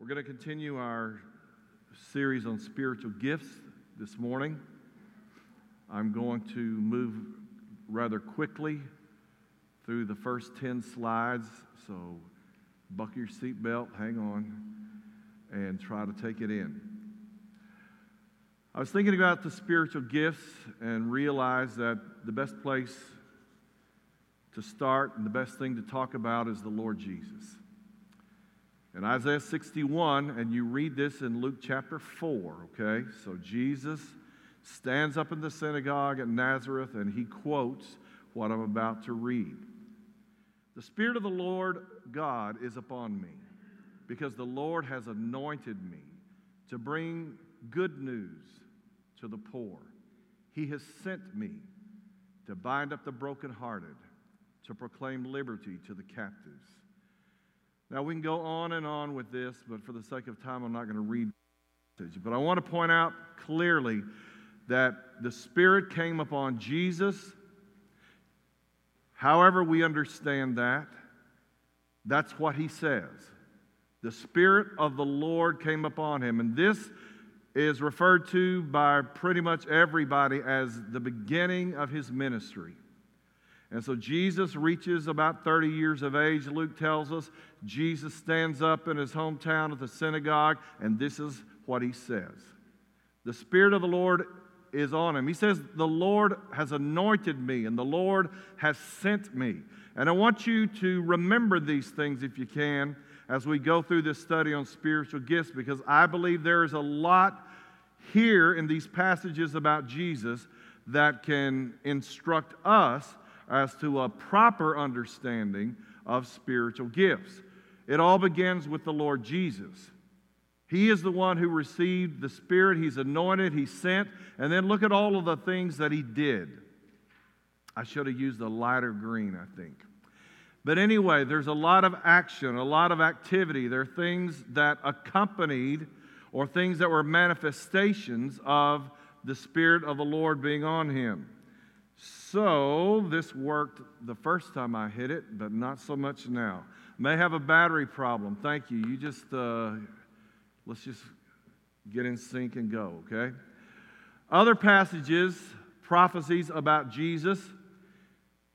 We're going to continue our series on spiritual gifts this morning. I'm going to move rather quickly through the first 10 slides, so buckle your seatbelt, hang on, and try to take it in. I was thinking about the spiritual gifts and realized that the best place to start and the best thing to talk about is the Lord Jesus. In Isaiah 61, and you read this in Luke chapter 4, okay? So Jesus stands up in the synagogue at Nazareth and he quotes what I'm about to read. The Spirit of the Lord God is upon me because the Lord has anointed me to bring good news to the poor. He has sent me to bind up the brokenhearted, to proclaim liberty to the captives now, we can go on and on with this, but for the sake of time, I'm not going to read But I want to point out clearly that the Spirit came upon Jesus. However, we understand that, that's what he says. The Spirit of the Lord came upon him. And this is referred to by pretty much everybody as the beginning of his ministry. And so Jesus reaches about 30 years of age, Luke tells us. Jesus stands up in his hometown at the synagogue, and this is what he says The Spirit of the Lord is on him. He says, The Lord has anointed me, and the Lord has sent me. And I want you to remember these things if you can as we go through this study on spiritual gifts, because I believe there is a lot here in these passages about Jesus that can instruct us as to a proper understanding of spiritual gifts. It all begins with the Lord Jesus. He is the one who received the Spirit, He's anointed, He's sent, and then look at all of the things that He did. I should have used a lighter green, I think. But anyway, there's a lot of action, a lot of activity. There are things that accompanied or things that were manifestations of the Spirit of the Lord being on him. So this worked the first time I hit it, but not so much now. May have a battery problem. Thank you. You just, uh, let's just get in sync and go, okay? Other passages, prophecies about Jesus.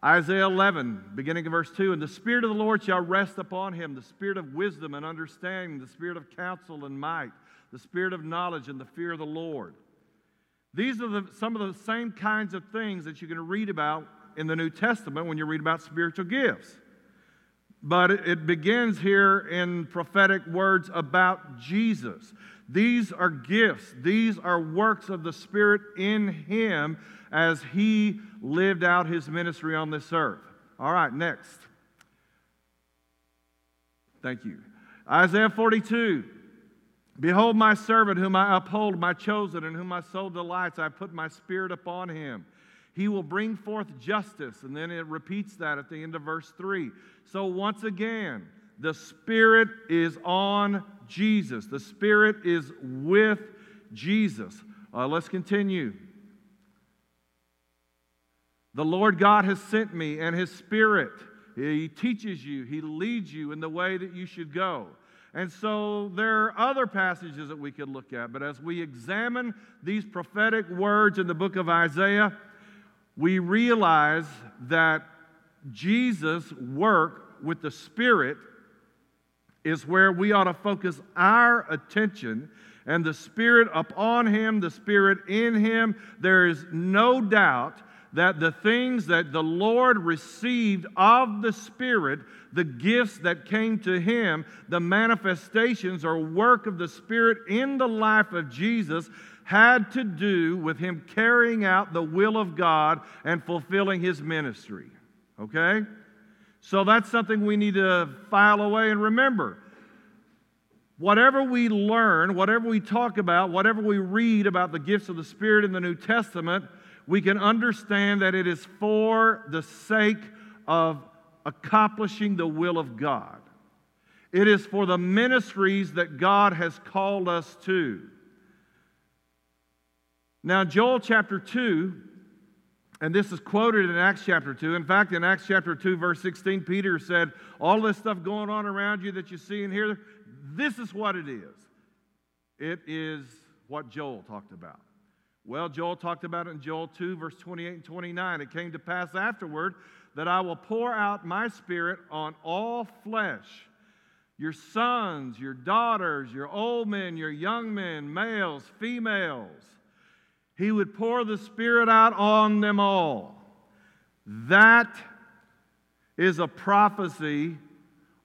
Isaiah 11, beginning of verse 2 And the Spirit of the Lord shall rest upon him, the Spirit of wisdom and understanding, the Spirit of counsel and might, the Spirit of knowledge and the fear of the Lord these are the, some of the same kinds of things that you're going to read about in the New Testament when you read about spiritual gifts. But it, it begins here in prophetic words about Jesus. These are gifts, these are works of the Spirit in Him as He lived out His ministry on this earth. All right, next. Thank you. Isaiah 42. Behold, my servant, whom I uphold, my chosen, in whom my soul delights. I put my spirit upon him. He will bring forth justice. And then it repeats that at the end of verse 3. So, once again, the Spirit is on Jesus, the Spirit is with Jesus. Uh, let's continue. The Lord God has sent me, and His Spirit, He teaches you, He leads you in the way that you should go. And so there are other passages that we could look at, but as we examine these prophetic words in the book of Isaiah, we realize that Jesus' work with the Spirit is where we ought to focus our attention and the Spirit upon Him, the Spirit in Him. There is no doubt that the things that the Lord received of the Spirit, the gifts that came to him, the manifestations or work of the Spirit in the life of Jesus, had to do with him carrying out the will of God and fulfilling his ministry. Okay? So that's something we need to file away and remember. Whatever we learn, whatever we talk about, whatever we read about the gifts of the Spirit in the New Testament, we can understand that it is for the sake of accomplishing the will of God. It is for the ministries that God has called us to. Now, Joel chapter 2, and this is quoted in Acts chapter 2. In fact, in Acts chapter 2, verse 16, Peter said, All this stuff going on around you that you see and hear, this is what it is. It is what Joel talked about. Well, Joel talked about it in Joel 2, verse 28 and 29. It came to pass afterward that I will pour out my spirit on all flesh. Your sons, your daughters, your old men, your young men, males, females. He would pour the Spirit out on them all. That is a prophecy,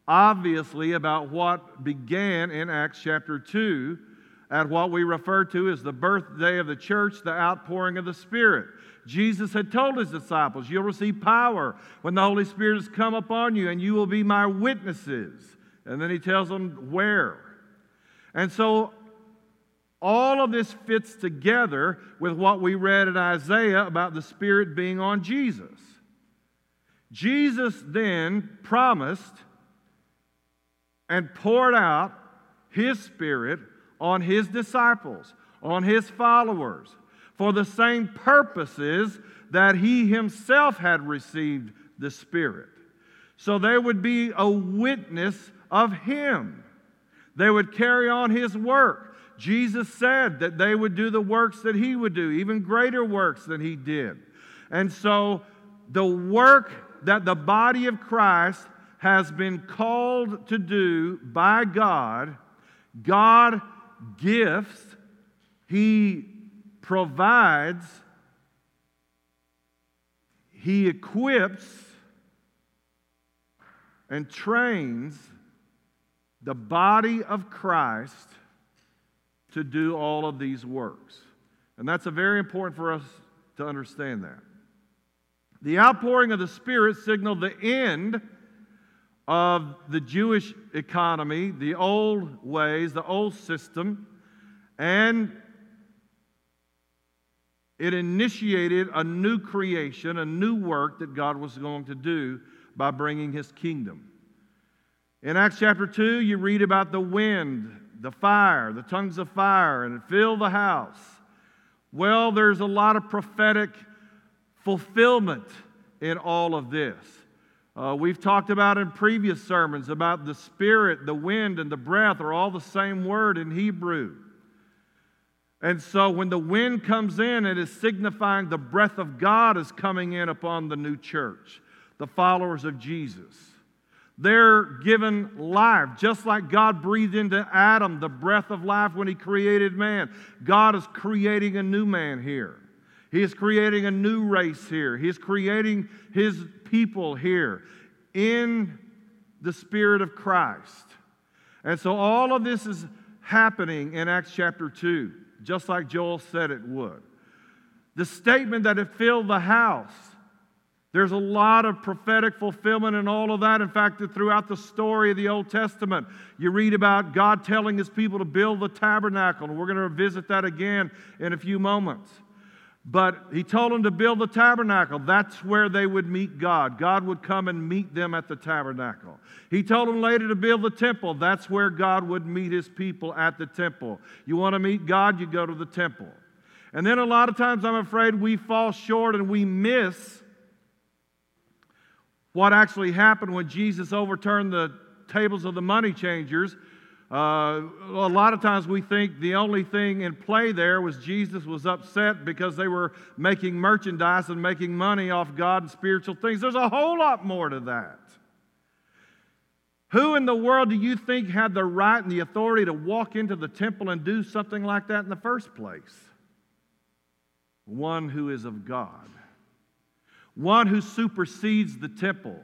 obviously, about what began in Acts chapter 2 at what we refer to as the birthday of the church, the outpouring of the Spirit. Jesus had told his disciples, You'll receive power when the Holy Spirit has come upon you, and you will be my witnesses. And then he tells them where. And so all of this fits together with what we read in Isaiah about the Spirit being on Jesus. Jesus then promised and poured out his Spirit on his disciples, on his followers, for the same purposes that he himself had received the Spirit. So they would be a witness of him. They would carry on his work. Jesus said that they would do the works that he would do, even greater works than he did. And so the work that the body of Christ has been called to do by God, God gifts, He provides, He equips, and trains the body of Christ to do all of these works. And that's a very important for us to understand that. The outpouring of the Spirit signaled the end of the Jewish economy, the old ways, the old system, and it initiated a new creation, a new work that God was going to do by bringing his kingdom. In Acts chapter 2, you read about the wind, the fire, the tongues of fire, and it filled the house. Well, there's a lot of prophetic fulfillment in all of this. Uh, we've talked about in previous sermons about the spirit, the wind, and the breath are all the same word in Hebrew. And so when the wind comes in, it is signifying the breath of God is coming in upon the new church, the followers of Jesus. They're given life, just like God breathed into Adam the breath of life when he created man. God is creating a new man here. He is creating a new race here. He is creating his people here in the Spirit of Christ. And so all of this is happening in Acts chapter 2, just like Joel said it would. The statement that it filled the house, there's a lot of prophetic fulfillment in all of that. In fact, throughout the story of the Old Testament, you read about God telling his people to build the tabernacle, and we're going to revisit that again in a few moments. But he told them to build the tabernacle. That's where they would meet God. God would come and meet them at the tabernacle. He told them later to build the temple. That's where God would meet his people at the temple. You want to meet God, you go to the temple. And then a lot of times I'm afraid we fall short and we miss what actually happened when Jesus overturned the tables of the money changers uh, a lot of times we think the only thing in play there was Jesus was upset because they were making merchandise and making money off God and spiritual things. There's a whole lot more to that. Who in the world do you think had the right and the authority to walk into the temple and do something like that in the first place? One who is of God, one who supersedes the temple.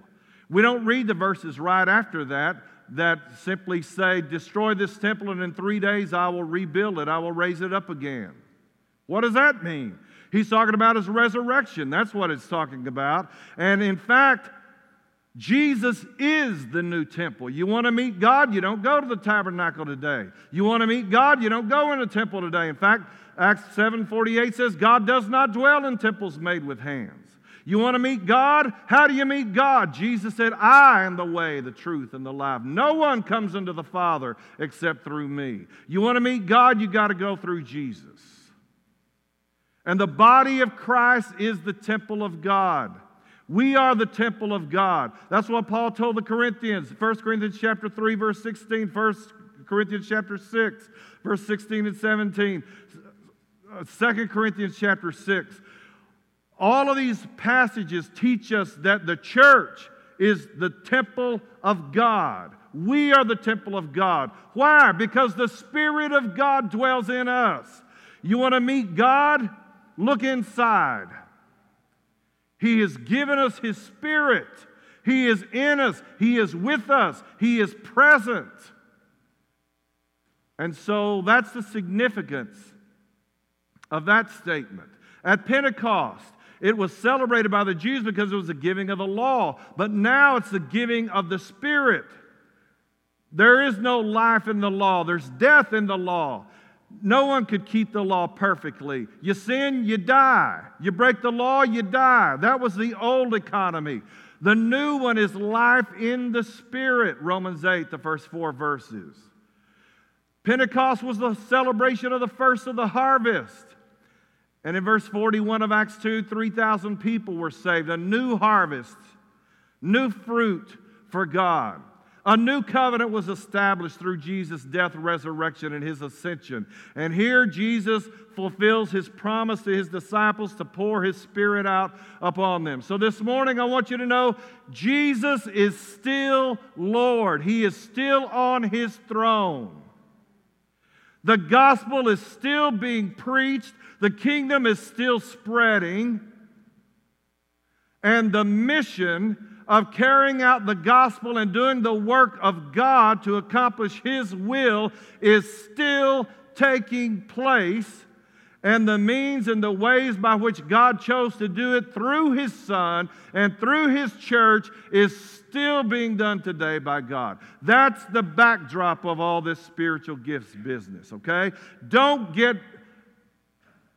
We don't read the verses right after that that simply say, Destroy this temple, and in three days I will rebuild it, I will raise it up again. What does that mean? He's talking about his resurrection. That's what it's talking about. And in fact, Jesus is the new temple. You want to meet God, you don't go to the tabernacle today. You want to meet God, you don't go in a temple today. In fact, Acts 7:48 says God does not dwell in temples made with hands. You want to meet God? How do you meet God? Jesus said, I am the way, the truth, and the life. No one comes into the Father except through me. You want to meet God? You got to go through Jesus. And the body of Christ is the temple of God. We are the temple of God. That's what Paul told the Corinthians. 1 Corinthians chapter 3, verse 16, 1 Corinthians chapter 6, verse 16 and 17. 2 uh, Corinthians chapter 6. All of these passages teach us that the church is the temple of God. We are the temple of God. Why? Because the Spirit of God dwells in us. You want to meet God? Look inside. He has given us His Spirit. He is in us. He is with us. He is present. And so that's the significance of that statement. At Pentecost, it was celebrated by the Jews because it was the giving of the law, but now it's the giving of the Spirit. There is no life in the law, there's death in the law. No one could keep the law perfectly. You sin, you die. You break the law, you die. That was the old economy. The new one is life in the Spirit, Romans 8, the first four verses. Pentecost was the celebration of the first of the harvest. And in verse 41 of Acts 2, 3,000 people were saved. A new harvest, new fruit for God. A new covenant was established through Jesus' death, resurrection, and his ascension. And here Jesus fulfills his promise to his disciples to pour his spirit out upon them. So this morning, I want you to know Jesus is still Lord, he is still on his throne. The gospel is still being preached, the kingdom is still spreading, and the mission of carrying out the gospel and doing the work of God to accomplish His will is still taking place and the means and the ways by which God chose to do it through His Son and through His church is still being done today by God. That's the backdrop of all this spiritual gifts business, okay? Don't get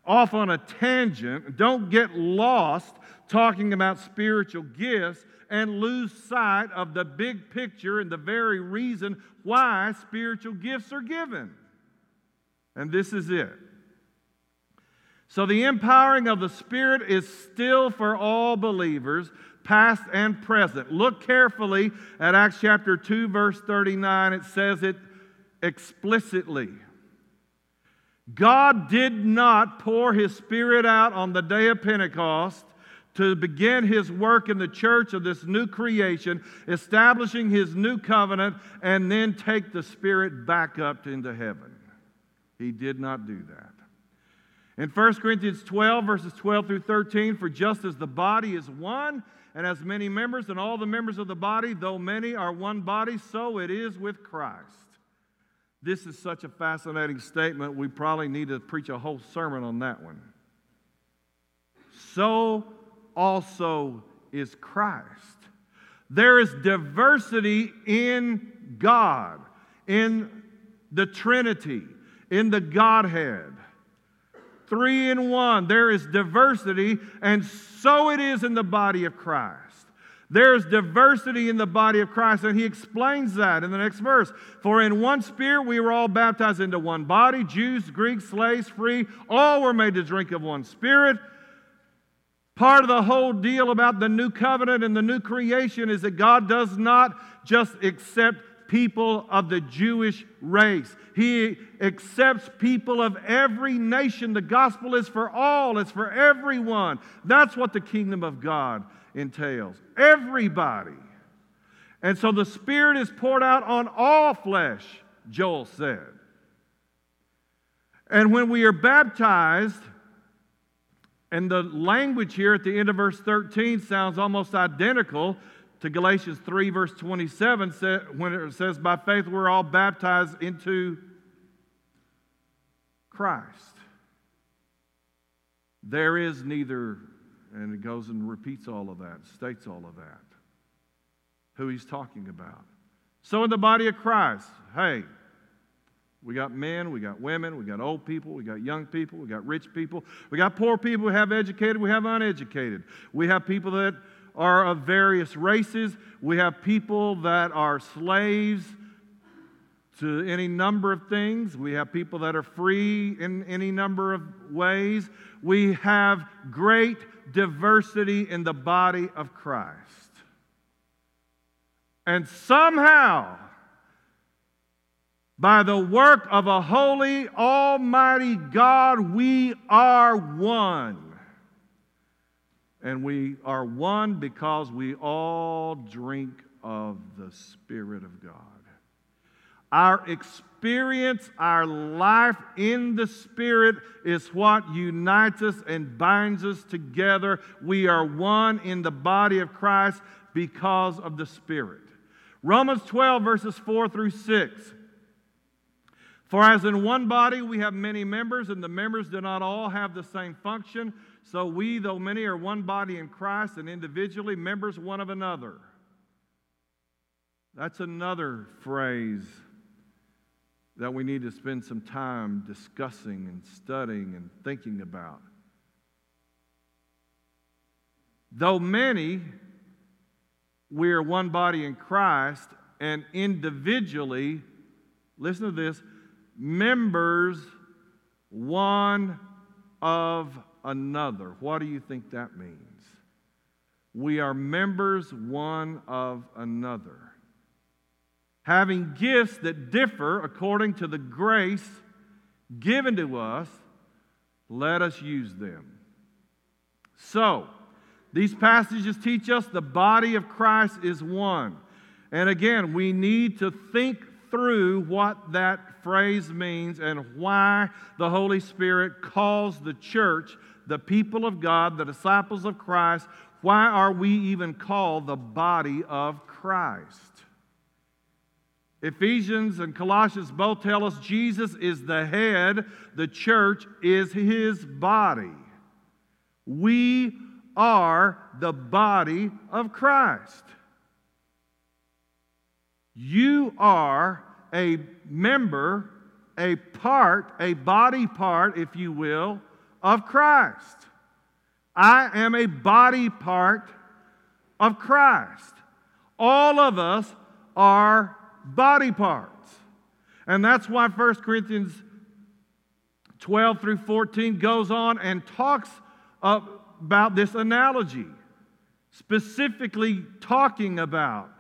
off on a tangent, don't get lost talking about spiritual gifts and lose sight of the big picture and the very reason why spiritual gifts are given. And this is it. So, the empowering of the Spirit is still for all believers, past and present. Look carefully at Acts chapter 2, verse 39. It says it explicitly. God did not pour his Spirit out on the day of Pentecost to begin his work in the church of this new creation, establishing his new covenant, and then take the Spirit back up into heaven. He did not do that. In 1 Corinthians 12, verses 12 through 13, for just as the body is one and has many members, and all the members of the body, though many, are one body, so it is with Christ. This is such a fascinating statement, we probably need to preach a whole sermon on that one. So also is Christ. There is diversity in God, in the Trinity, in the Godhead three in one. There is diversity, and so it is in the body of Christ. There's diversity in the body of Christ, and he explains that in the next verse. For in one spirit we were all baptized into one body Jews, Greeks, slaves, free, all were made to drink of one spirit. Part of the whole deal about the new covenant and the new creation is that God does not just accept people of the Jewish race. He accepts people of every nation. The gospel is for all, it's for everyone. That's what the kingdom of God entails. Everybody. And so the Spirit is poured out on all flesh, Joel said. And when we are baptized, and the language here at the end of verse 13 sounds almost identical to Galatians 3, verse 27, when it says, By faith we're all baptized into Christ. There is neither, and it goes and repeats all of that, states all of that, who he's talking about. So, in the body of Christ, hey, we got men, we got women, we got old people, we got young people, we got rich people, we got poor people, we have educated, we have uneducated. We have people that are of various races. We have people that are slaves to any number of things. We have people that are free in any number of ways. We have great diversity in the body of Christ. And somehow, By the work of a holy, almighty God, we are one. And we are one because we all drink of the Spirit of God. Our experience, our life in the Spirit is what unites us and binds us together. We are one in the body of Christ because of the Spirit. Romans 12, verses 4 through 6. For as in one body we have many members, and the members do not all have the same function, so we, though many, are one body in Christ and individually members one of another. That's another phrase that we need to spend some time discussing and studying and thinking about. Though many, we are one body in Christ and individually, listen to this, members one of another. What do you think that means? We are members one of another having gifts that differ according to the grace given to us, let us use them. So, these passages teach us the body of Christ is one. And again, we need to think through what that phrase means and why the Holy Spirit calls the church, the people of God, the disciples of Christ, why are we even called the body of Christ? Ephesians and Colossians both tell us Jesus is the head, the church is his body. We are the body of Christ. You are a member, a part, a body part, if you will, of Christ. I am a body part of Christ. All of us are body parts. And that's why 1 Corinthians 12 through 14 goes on and talks about this analogy, specifically talking about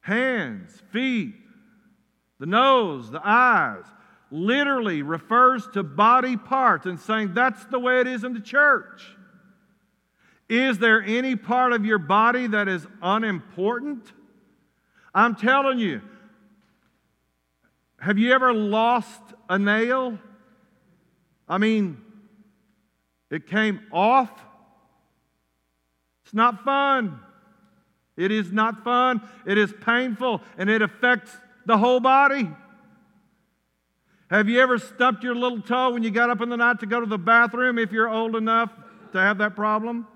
hands, feet, the nose, the eyes, literally refers to body parts and saying that's the way it is in the church. Is there any part of your body that is unimportant? I'm telling you, have you ever lost a nail? I mean, it came off. It's not fun. It is not fun. It is painful and it affects the whole body. Have you ever stubbed your little toe when you got up in the night to go to the bathroom if you're old enough to have that problem?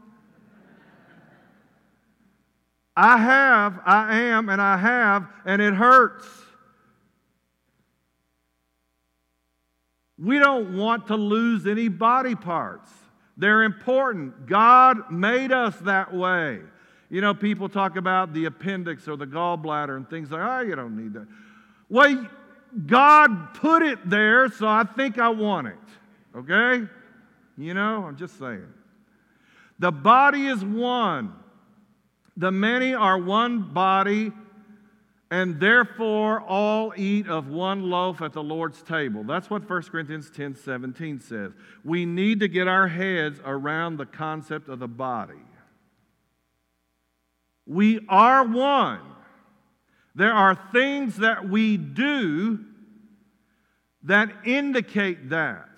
I have, I am, and I have, and it hurts. We don't want to lose any body parts. They're important. God made us that way. You know, people talk about the appendix or the gallbladder and things like, oh, you don't need that. Well, God put it there, so I think I want it. Okay? You know, I'm just saying. The body is one. The many are one body, and therefore all eat of one loaf at the Lord's table. That's what 1 Corinthians 10 17 says. We need to get our heads around the concept of the body. We are one. There are things that we do that indicate that.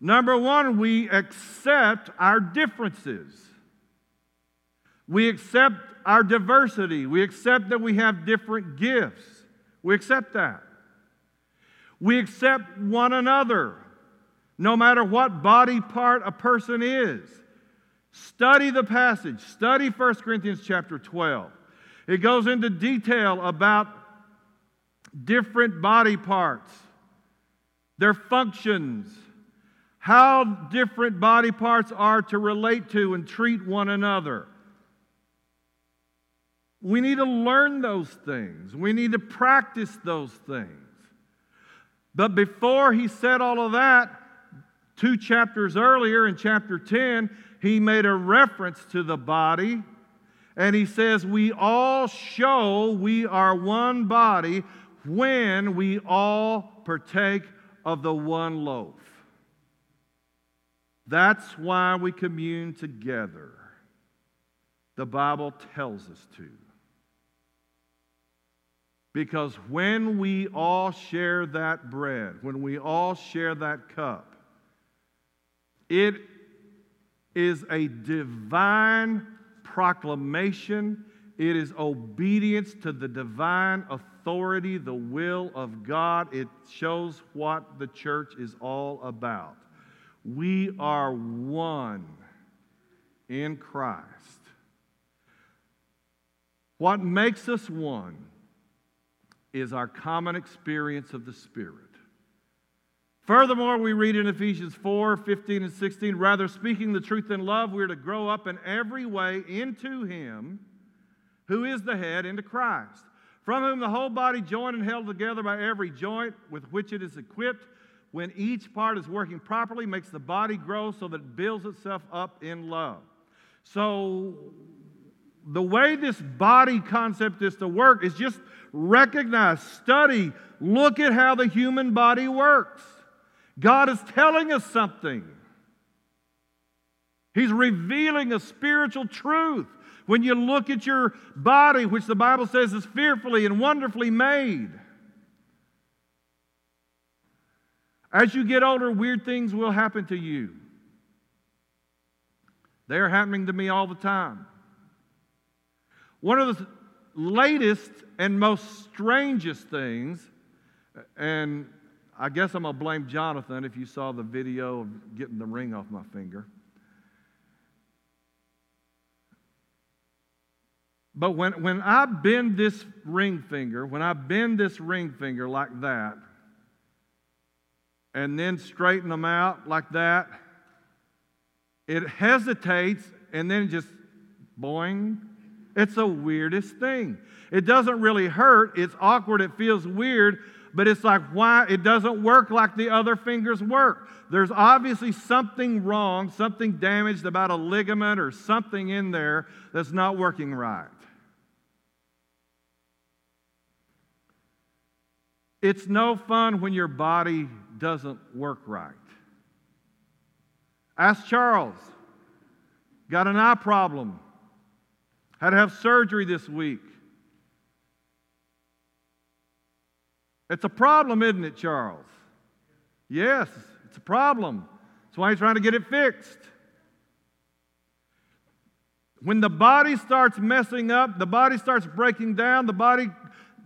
Number one, we accept our differences. We accept our diversity. We accept that we have different gifts. We accept that. We accept one another, no matter what body part a person is. Study the passage. Study 1 Corinthians chapter 12. It goes into detail about different body parts, their functions, how different body parts are to relate to and treat one another. We need to learn those things. We need to practice those things. But before he said all of that, two chapters earlier in chapter 10, he made a reference to the body. And he says, We all show we are one body when we all partake of the one loaf. That's why we commune together. The Bible tells us to. Because when we all share that bread, when we all share that cup, it is a divine proclamation. It is obedience to the divine authority, the will of God. It shows what the church is all about. We are one in Christ. What makes us one is our common experience of the Spirit. Furthermore, we read in Ephesians 4 15 and 16, rather speaking the truth in love, we're to grow up in every way into Him who is the head, into Christ, from whom the whole body, joined and held together by every joint with which it is equipped, when each part is working properly, makes the body grow so that it builds itself up in love. So, the way this body concept is to work is just recognize, study, look at how the human body works. God is telling us something. He's revealing a spiritual truth. When you look at your body, which the Bible says is fearfully and wonderfully made, as you get older, weird things will happen to you. They are happening to me all the time. One of the latest and most strangest things, and I guess I'm going to blame Jonathan if you saw the video of getting the ring off my finger. But when, when I bend this ring finger, when I bend this ring finger like that, and then straighten them out like that, it hesitates and then just boing, it's the weirdest thing. It doesn't really hurt. It's awkward. It feels weird. But it's like, why? It doesn't work like the other fingers work. There's obviously something wrong, something damaged about a ligament or something in there that's not working right. It's no fun when your body doesn't work right. Ask Charles. Got an eye problem. Had to have surgery this week. It's a problem, isn't it, Charles? Yes, it's a problem. That's why he's trying to get it fixed. When the body starts messing up, the body starts breaking down, the body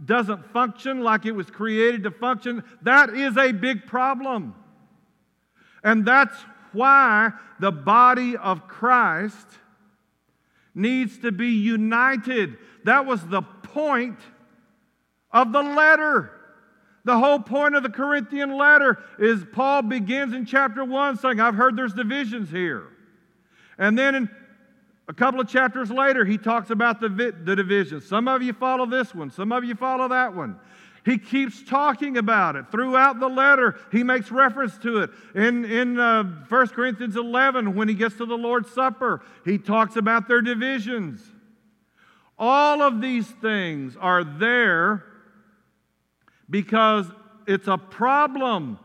doesn't function like it was created to function, that is a big problem. And that's why the body of Christ needs to be united. That was the point of the letter. The whole point of the Corinthian letter is Paul begins in chapter 1 saying, I've heard there's divisions here. And then in a couple of chapters later, he talks about the, the divisions. Some of you follow this one, some of you follow that one. He keeps talking about it. Throughout the letter, he makes reference to it. In, in uh, 1 Corinthians 11, when he gets to the Lord's Supper, he talks about their divisions. All of these things are there because it's a problem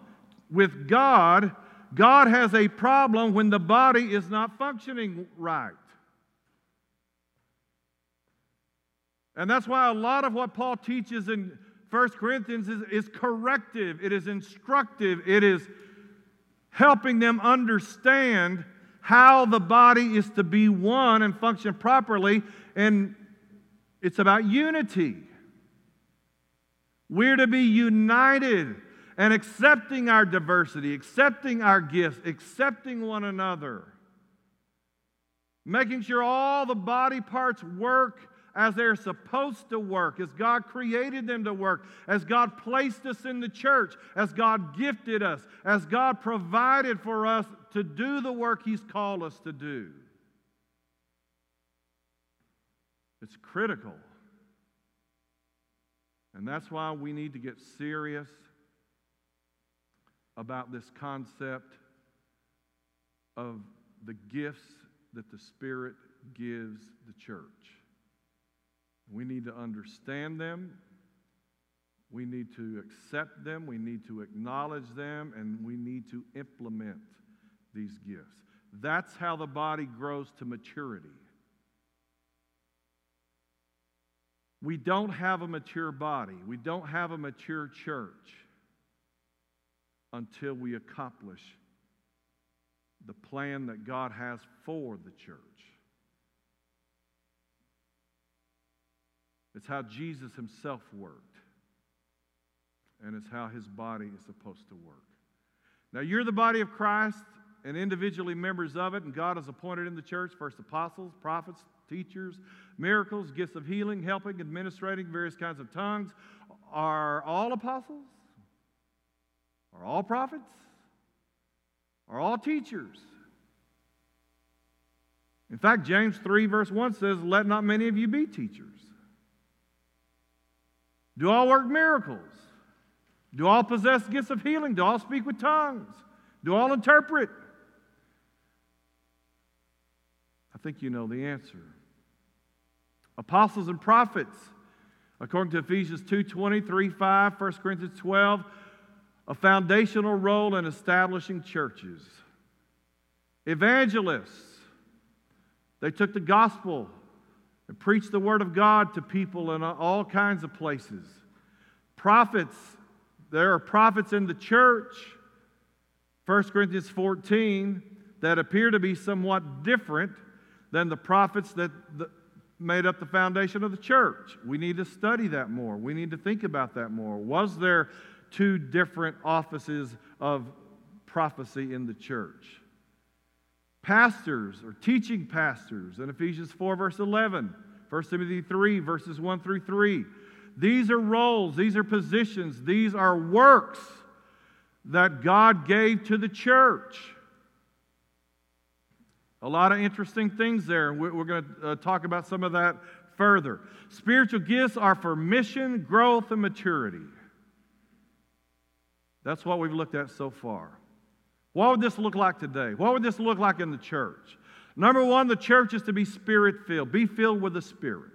with God. God has a problem when the body is not functioning right. And that's why a lot of what Paul teaches in 1 Corinthians is, is corrective, it is instructive, it is helping them understand how the body is to be one and function properly. And it's about unity. We're to be united and accepting our diversity, accepting our gifts, accepting one another, making sure all the body parts work as they're supposed to work, as God created them to work, as God placed us in the church, as God gifted us, as God provided for us to do the work He's called us to do. It's critical. And that's why we need to get serious about this concept of the gifts that the Spirit gives the church. We need to understand them, We need to accept them, we need to acknowledge them, and we need to implement these gifts. That's how the body grows to maturity. We don't have a mature body, we don't have a mature church until we accomplish the plan that God has for the church. It's how Jesus himself worked, and it's how his body is supposed to work. Now, you're the body of Christ and individually members of it, and God has appointed in the church first apostles, prophets, teachers, miracles, gifts of healing, helping, administrating various kinds of tongues. Are all apostles? Are all prophets? Are all teachers? In fact, James 3, verse 1 says, Let not many of you be teachers. Do all work miracles? Do all possess gifts of healing? Do all speak with tongues? Do all interpret? I think you know the answer. Apostles and prophets, according to Ephesians 2 23, 5, 1 Corinthians 12, a foundational role in establishing churches. Evangelists, they took the gospel and preached the word of God to people in all kinds of places. Prophets, there are prophets in the church, 1 Corinthians 14, that appear to be somewhat different than the prophets that made up the foundation of the church. We need to study that more. We need to think about that more. Was there two different offices of prophecy in the church? Pastors or teaching pastors in Ephesians 4, verse 11, 1 Timothy 3, verses 1 through 3. These are roles, these are positions, these are works that God gave to the church. A lot of interesting things there. We're going to uh, talk about some of that further. Spiritual gifts are for mission, growth, and maturity. That's what we've looked at so far. What would this look like today? What would this look like in the church? Number one, the church is to be spirit filled, be filled with the Spirit.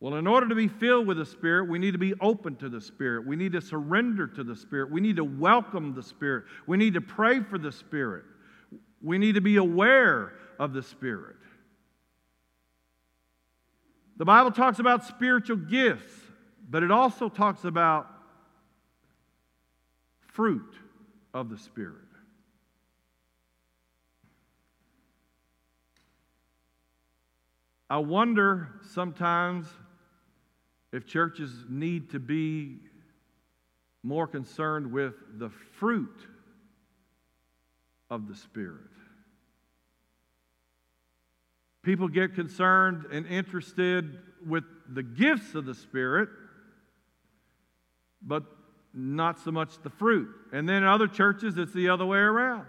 Well, in order to be filled with the Spirit, we need to be open to the Spirit. We need to surrender to the Spirit. We need to welcome the Spirit. We need to pray for the Spirit. We need to be aware of the Spirit. The Bible talks about spiritual gifts, but it also talks about fruit of the Spirit. I wonder sometimes if churches need to be more concerned with the fruit of the Spirit. People get concerned and interested with the gifts of the Spirit, but not so much the fruit. And then in other churches, it's the other way around.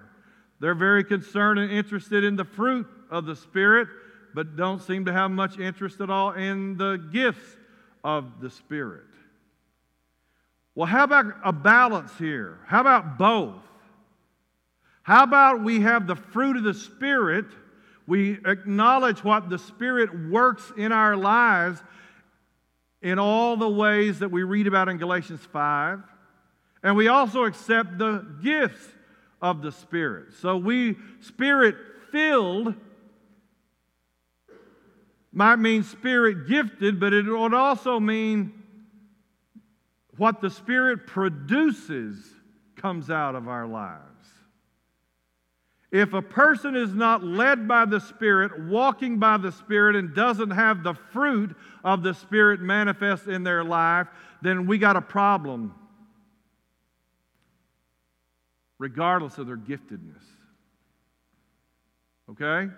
They're very concerned and interested in the fruit of the Spirit, but don't seem to have much interest at all in the gifts of the Spirit. Well, how about a balance here? How about both? How about we have the fruit of the Spirit? We acknowledge what the Spirit works in our lives in all the ways that we read about in Galatians 5. And we also accept the gifts of the Spirit. So we, Spirit filled, might mean Spirit gifted, but it would also mean what the Spirit produces comes out of our lives. If a person is not led by the Spirit, walking by the Spirit, and doesn't have the fruit of the Spirit manifest in their life, then we got a problem, regardless of their giftedness. Okay?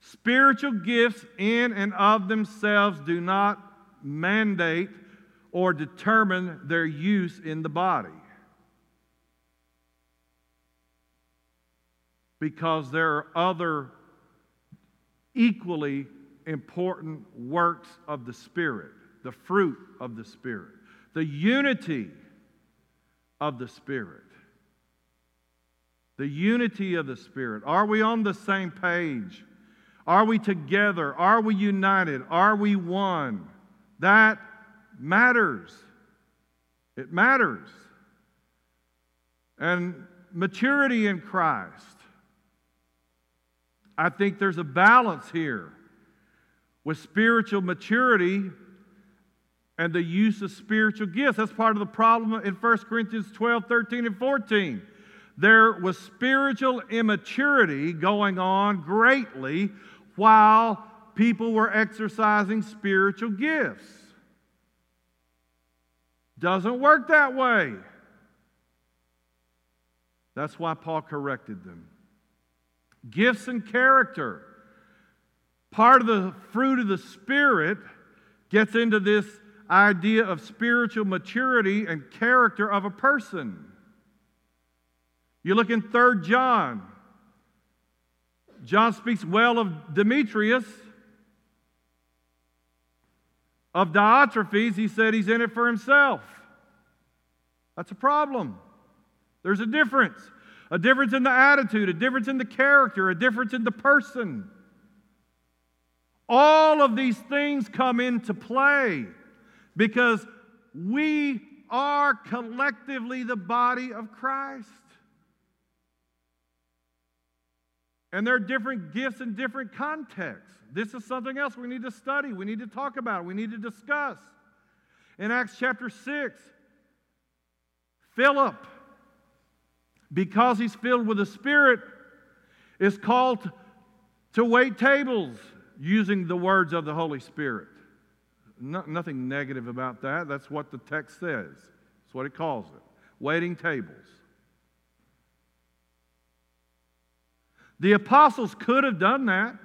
Spiritual gifts in and of themselves do not mandate or determine their use in the body. because there are other equally important works of the Spirit, the fruit of the Spirit, the unity of the Spirit. The unity of the Spirit. Are we on the same page? Are we together? Are we united? Are we one? That matters. It matters. And maturity in Christ. I think there's a balance here with spiritual maturity and the use of spiritual gifts. That's part of the problem in 1 Corinthians 12, 13, and 14. There was spiritual immaturity going on greatly while people were exercising spiritual gifts. Doesn't work that way. That's why Paul corrected them. Gifts and character. Part of the fruit of the Spirit gets into this idea of spiritual maturity and character of a person. You look in 3 John. John speaks well of Demetrius. Of Diotrephes, he said he's in it for himself. That's a problem. There's a difference. A difference in the attitude, a difference in the character, a difference in the person. All of these things come into play because we are collectively the body of Christ. And there are different gifts in different contexts. This is something else we need to study, we need to talk about, we need to discuss. In Acts chapter 6, Philip, because he's filled with the Spirit, is called to wait tables using the words of the Holy Spirit. No, nothing negative about that. That's what the text says. That's what it calls it. Waiting tables. The apostles could have done that.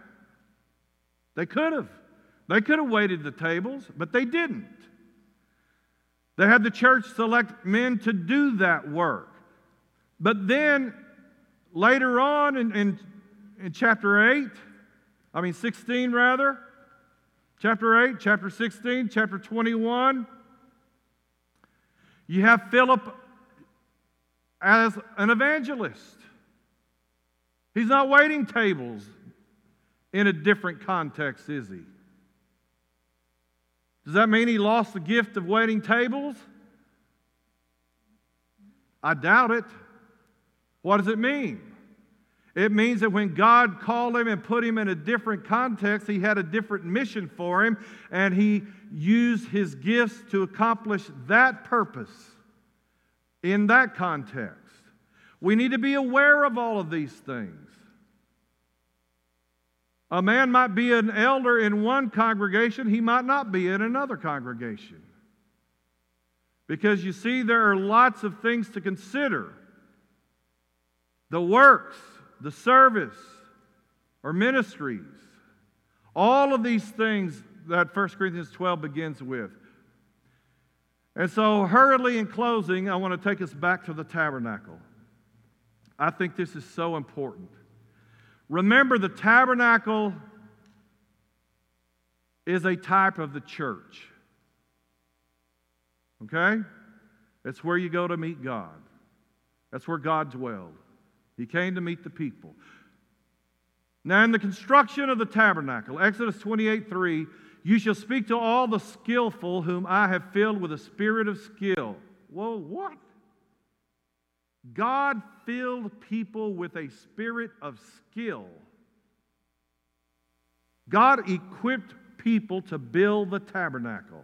They could have. They could have waited the tables, but they didn't. They had the church select men to do that work. But then later on in, in, in chapter 8, I mean 16 rather, chapter 8, chapter 16, chapter 21, you have Philip as an evangelist. He's not waiting tables in a different context, is he? Does that mean he lost the gift of waiting tables? I doubt it. What does it mean? It means that when God called him and put him in a different context, he had a different mission for him, and he used his gifts to accomplish that purpose in that context. We need to be aware of all of these things. A man might be an elder in one congregation, he might not be in another congregation. Because you see, there are lots of things to consider the works, the service, or ministries. All of these things that 1 Corinthians 12 begins with. And so, hurriedly in closing, I want to take us back to the tabernacle. I think this is so important. Remember, the tabernacle is a type of the church. Okay? It's where you go to meet God. That's where God dwelled. He came to meet the people. Now, in the construction of the tabernacle, Exodus 28 3, you shall speak to all the skillful whom I have filled with a spirit of skill. Whoa, what? God filled people with a spirit of skill. God equipped people to build the tabernacle.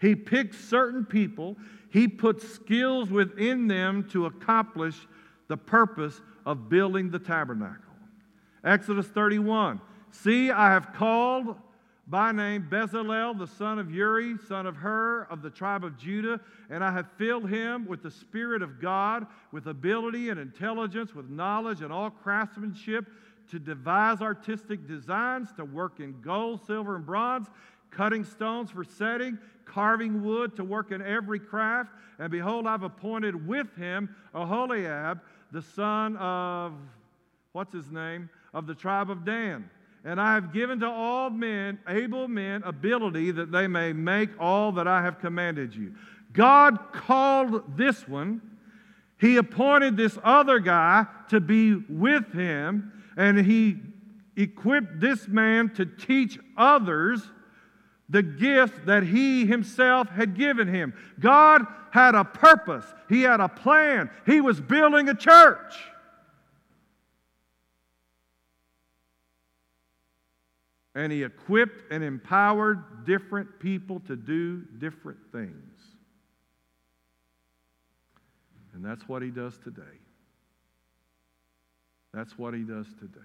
He picked certain people, He put skills within them to accomplish the purpose of building the tabernacle. Exodus 31 See, I have called by name Bezalel, the son of Uri, son of Hur, of the tribe of Judah, and I have filled him with the Spirit of God, with ability and intelligence, with knowledge and all craftsmanship, to devise artistic designs, to work in gold, silver, and bronze, cutting stones for setting, carving wood, to work in every craft. And behold, I've appointed with him Aholiab, the son of, what's his name? Of the tribe of Dan and I have given to all men, able men, ability that they may make all that I have commanded you. God called this one. He appointed this other guy to be with him, and he equipped this man to teach others the gift that he himself had given him. God had a purpose, he had a plan, he was building a church. And he equipped and empowered different people to do different things. And that's what he does today. That's what he does today.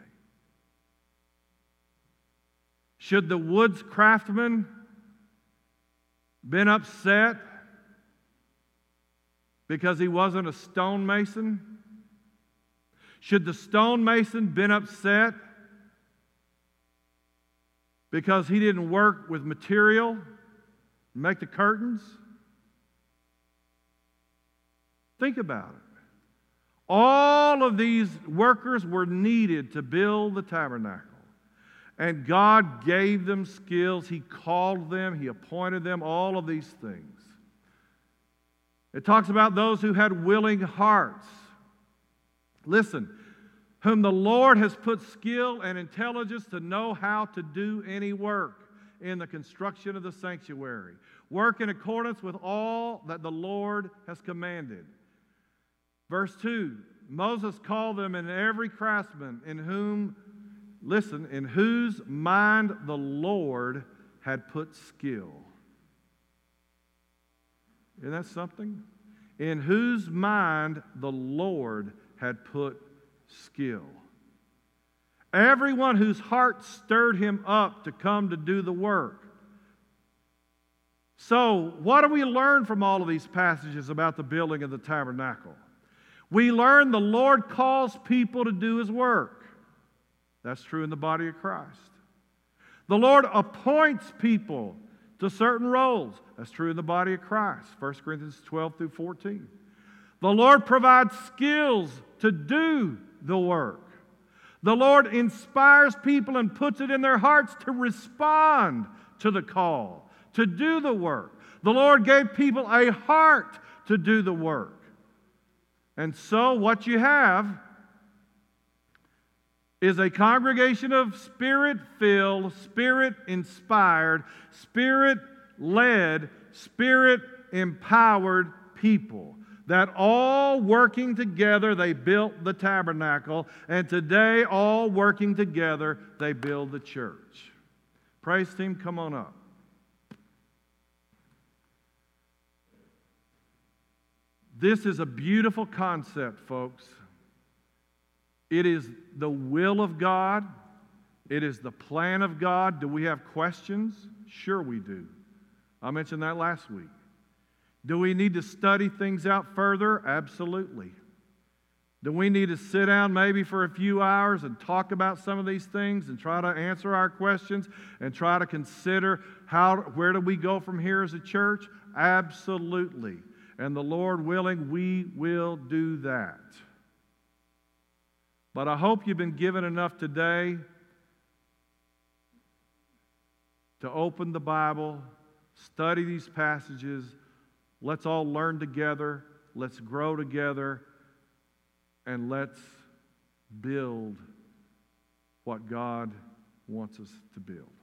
Should the woods craftsman been upset because he wasn't a stonemason? Should the stonemason been upset because he didn't work with material make the curtains? Think about it. All of these workers were needed to build the tabernacle. And God gave them skills. He called them, He appointed them, all of these things. It talks about those who had willing hearts. Listen, whom the Lord has put skill and intelligence to know how to do any work in the construction of the sanctuary. Work in accordance with all that the Lord has commanded. Verse 2 Moses called them in every craftsman in whom, listen, in whose mind the Lord had put skill. Isn't that something? In whose mind the Lord had put skill. Everyone whose heart stirred him up to come to do the work. So, what do we learn from all of these passages about the building of the tabernacle? We learn the Lord calls people to do his work. That's true in the body of Christ. The Lord appoints people to certain roles. That's true in the body of Christ. 1 Corinthians 12 through 14. The Lord provides skills to do the work. The Lord inspires people and puts it in their hearts to respond to the call, to do the work. The Lord gave people a heart to do the work. And so, what you have is a congregation of spirit filled, spirit inspired, spirit led, spirit empowered people that all working together they built the tabernacle, and today, all working together, they build the church. Praise team, come on up. This is a beautiful concept, folks. It is the will of God, it is the plan of God. Do we have questions? Sure, we do. I mentioned that last week. Do we need to study things out further? Absolutely. Do we need to sit down maybe for a few hours and talk about some of these things and try to answer our questions and try to consider how where do we go from here as a church? Absolutely. And the Lord willing, we will do that. But I hope you've been given enough today to open the Bible, study these passages. Let's all learn together, let's grow together, and let's build what God wants us to build.